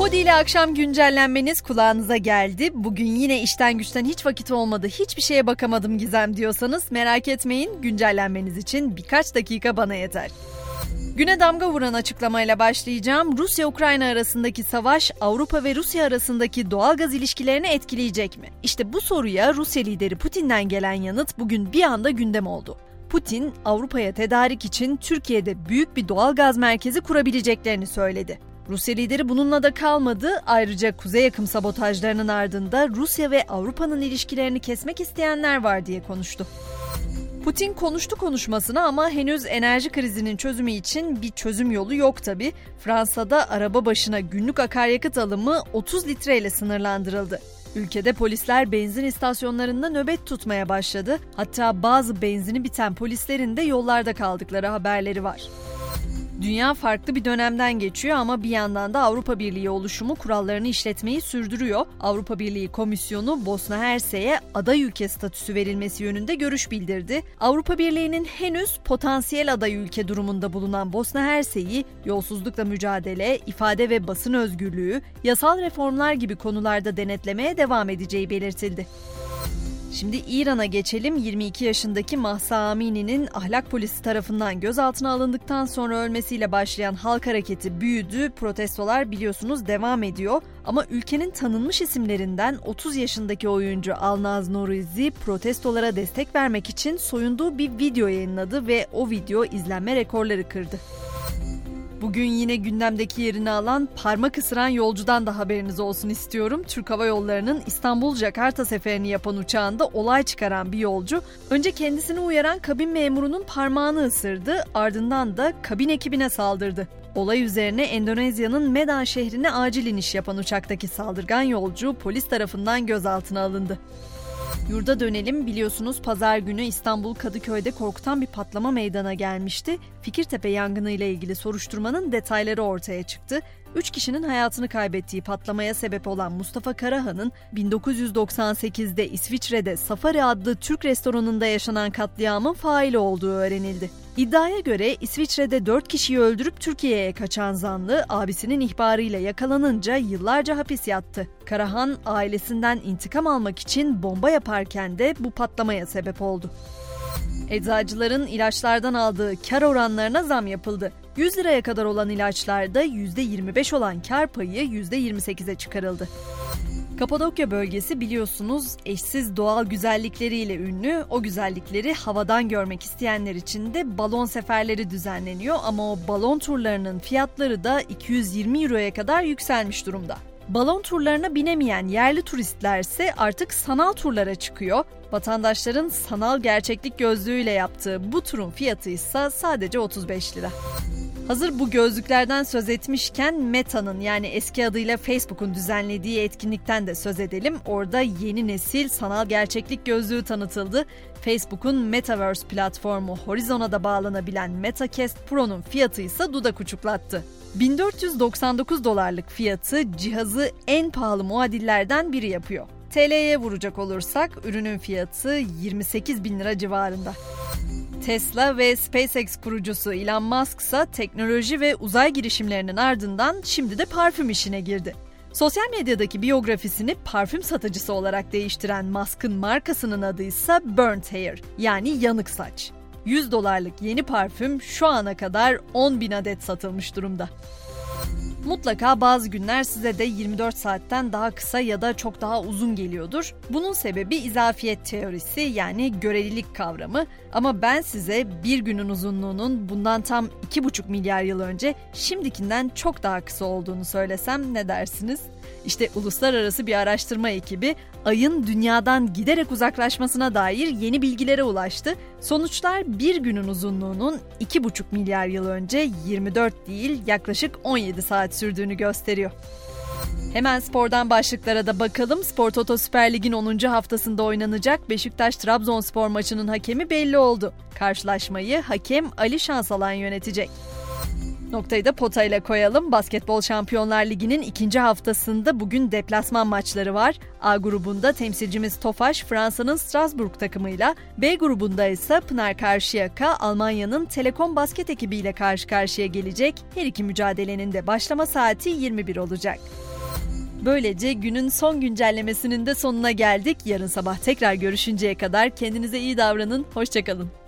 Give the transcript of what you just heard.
Podi ile akşam güncellenmeniz kulağınıza geldi. Bugün yine işten güçten hiç vakit olmadı, hiçbir şeye bakamadım Gizem diyorsanız merak etmeyin. Güncellenmeniz için birkaç dakika bana yeter. Güne damga vuran açıklamayla başlayacağım. Rusya-Ukrayna arasındaki savaş Avrupa ve Rusya arasındaki doğal gaz ilişkilerini etkileyecek mi? İşte bu soruya Rusya lideri Putin'den gelen yanıt bugün bir anda gündem oldu. Putin, Avrupa'ya tedarik için Türkiye'de büyük bir doğal gaz merkezi kurabileceklerini söyledi. Rusya lideri bununla da kalmadı. Ayrıca kuzey yakım sabotajlarının ardında Rusya ve Avrupa'nın ilişkilerini kesmek isteyenler var diye konuştu. Putin konuştu konuşmasına ama henüz enerji krizinin çözümü için bir çözüm yolu yok tabi. Fransa'da araba başına günlük akaryakıt alımı 30 litreyle sınırlandırıldı. Ülkede polisler benzin istasyonlarında nöbet tutmaya başladı. Hatta bazı benzini biten polislerin de yollarda kaldıkları haberleri var. Dünya farklı bir dönemden geçiyor ama bir yandan da Avrupa Birliği oluşumu kurallarını işletmeyi sürdürüyor. Avrupa Birliği Komisyonu Bosna Hersek'e aday ülke statüsü verilmesi yönünde görüş bildirdi. Avrupa Birliği'nin henüz potansiyel aday ülke durumunda bulunan Bosna Hersek'i yolsuzlukla mücadele, ifade ve basın özgürlüğü, yasal reformlar gibi konularda denetlemeye devam edeceği belirtildi. Şimdi İran'a geçelim. 22 yaşındaki Mahsa Amini'nin ahlak polisi tarafından gözaltına alındıktan sonra ölmesiyle başlayan halk hareketi büyüdü. Protestolar biliyorsunuz devam ediyor. Ama ülkenin tanınmış isimlerinden 30 yaşındaki oyuncu Alnaz Nurizi protestolara destek vermek için soyunduğu bir video yayınladı ve o video izlenme rekorları kırdı. Bugün yine gündemdeki yerini alan parmak ısıran yolcudan da haberiniz olsun istiyorum. Türk Hava Yolları'nın İstanbul-Jakarta seferini yapan uçağında olay çıkaran bir yolcu önce kendisini uyaran kabin memurunun parmağını ısırdı ardından da kabin ekibine saldırdı. Olay üzerine Endonezya'nın Medan şehrine acil iniş yapan uçaktaki saldırgan yolcu polis tarafından gözaltına alındı. Yurda dönelim biliyorsunuz pazar günü İstanbul Kadıköy'de korkutan bir patlama meydana gelmişti. Fikirtepe yangını ile ilgili soruşturmanın detayları ortaya çıktı. 3 kişinin hayatını kaybettiği patlamaya sebep olan Mustafa Karahan'ın 1998'de İsviçre'de Safari adlı Türk restoranında yaşanan katliamın faili olduğu öğrenildi. İddiaya göre İsviçre'de 4 kişiyi öldürüp Türkiye'ye kaçan zanlı abisinin ihbarıyla yakalanınca yıllarca hapis yattı. Karahan ailesinden intikam almak için bomba yaparken de bu patlamaya sebep oldu. Eczacıların ilaçlardan aldığı kar oranlarına zam yapıldı. 100 liraya kadar olan ilaçlarda %25 olan kar payı %28'e çıkarıldı. Kapadokya bölgesi biliyorsunuz eşsiz doğal güzellikleriyle ünlü. O güzellikleri havadan görmek isteyenler için de balon seferleri düzenleniyor ama o balon turlarının fiyatları da 220 euroya kadar yükselmiş durumda. Balon turlarına binemeyen yerli turistlerse artık sanal turlara çıkıyor. Vatandaşların sanal gerçeklik gözlüğüyle yaptığı bu turun fiyatı ise sadece 35 lira. Hazır bu gözlüklerden söz etmişken Meta'nın yani eski adıyla Facebook'un düzenlediği etkinlikten de söz edelim. Orada yeni nesil sanal gerçeklik gözlüğü tanıtıldı. Facebook'un Metaverse platformu Horizon'a da bağlanabilen MetaQuest Pro'nun fiyatı ise dudak uçuklattı. 1499 dolarlık fiyatı cihazı en pahalı muadillerden biri yapıyor. TL'ye vuracak olursak ürünün fiyatı 28 bin lira civarında. Tesla ve SpaceX kurucusu Elon Musk ise teknoloji ve uzay girişimlerinin ardından şimdi de parfüm işine girdi. Sosyal medyadaki biyografisini parfüm satıcısı olarak değiştiren Musk'ın markasının adı ise Burnt Hair yani yanık saç. 100 dolarlık yeni parfüm şu ana kadar 10 bin adet satılmış durumda. Mutlaka bazı günler size de 24 saatten daha kısa ya da çok daha uzun geliyordur. Bunun sebebi izafiyet teorisi yani görelilik kavramı. Ama ben size bir günün uzunluğunun bundan tam 2,5 milyar yıl önce şimdikinden çok daha kısa olduğunu söylesem ne dersiniz? İşte uluslararası bir araştırma ekibi ayın dünyadan giderek uzaklaşmasına dair yeni bilgilere ulaştı. Sonuçlar bir günün uzunluğunun 2,5 milyar yıl önce 24 değil yaklaşık 17 saat sürdüğünü gösteriyor. Hemen spordan başlıklara da bakalım. Spor Toto Süper Lig'in 10. haftasında oynanacak Beşiktaş-Trabzonspor maçının hakemi belli oldu. Karşılaşmayı hakem Ali Şansalan yönetecek. Noktayı da potayla koyalım. Basketbol Şampiyonlar Ligi'nin ikinci haftasında bugün deplasman maçları var. A grubunda temsilcimiz Tofaş Fransa'nın Strasbourg takımıyla, B grubunda ise Pınar Karşıyaka Almanya'nın Telekom basket ekibiyle karşı karşıya gelecek. Her iki mücadelenin de başlama saati 21 olacak. Böylece günün son güncellemesinin de sonuna geldik. Yarın sabah tekrar görüşünceye kadar kendinize iyi davranın. Hoşçakalın.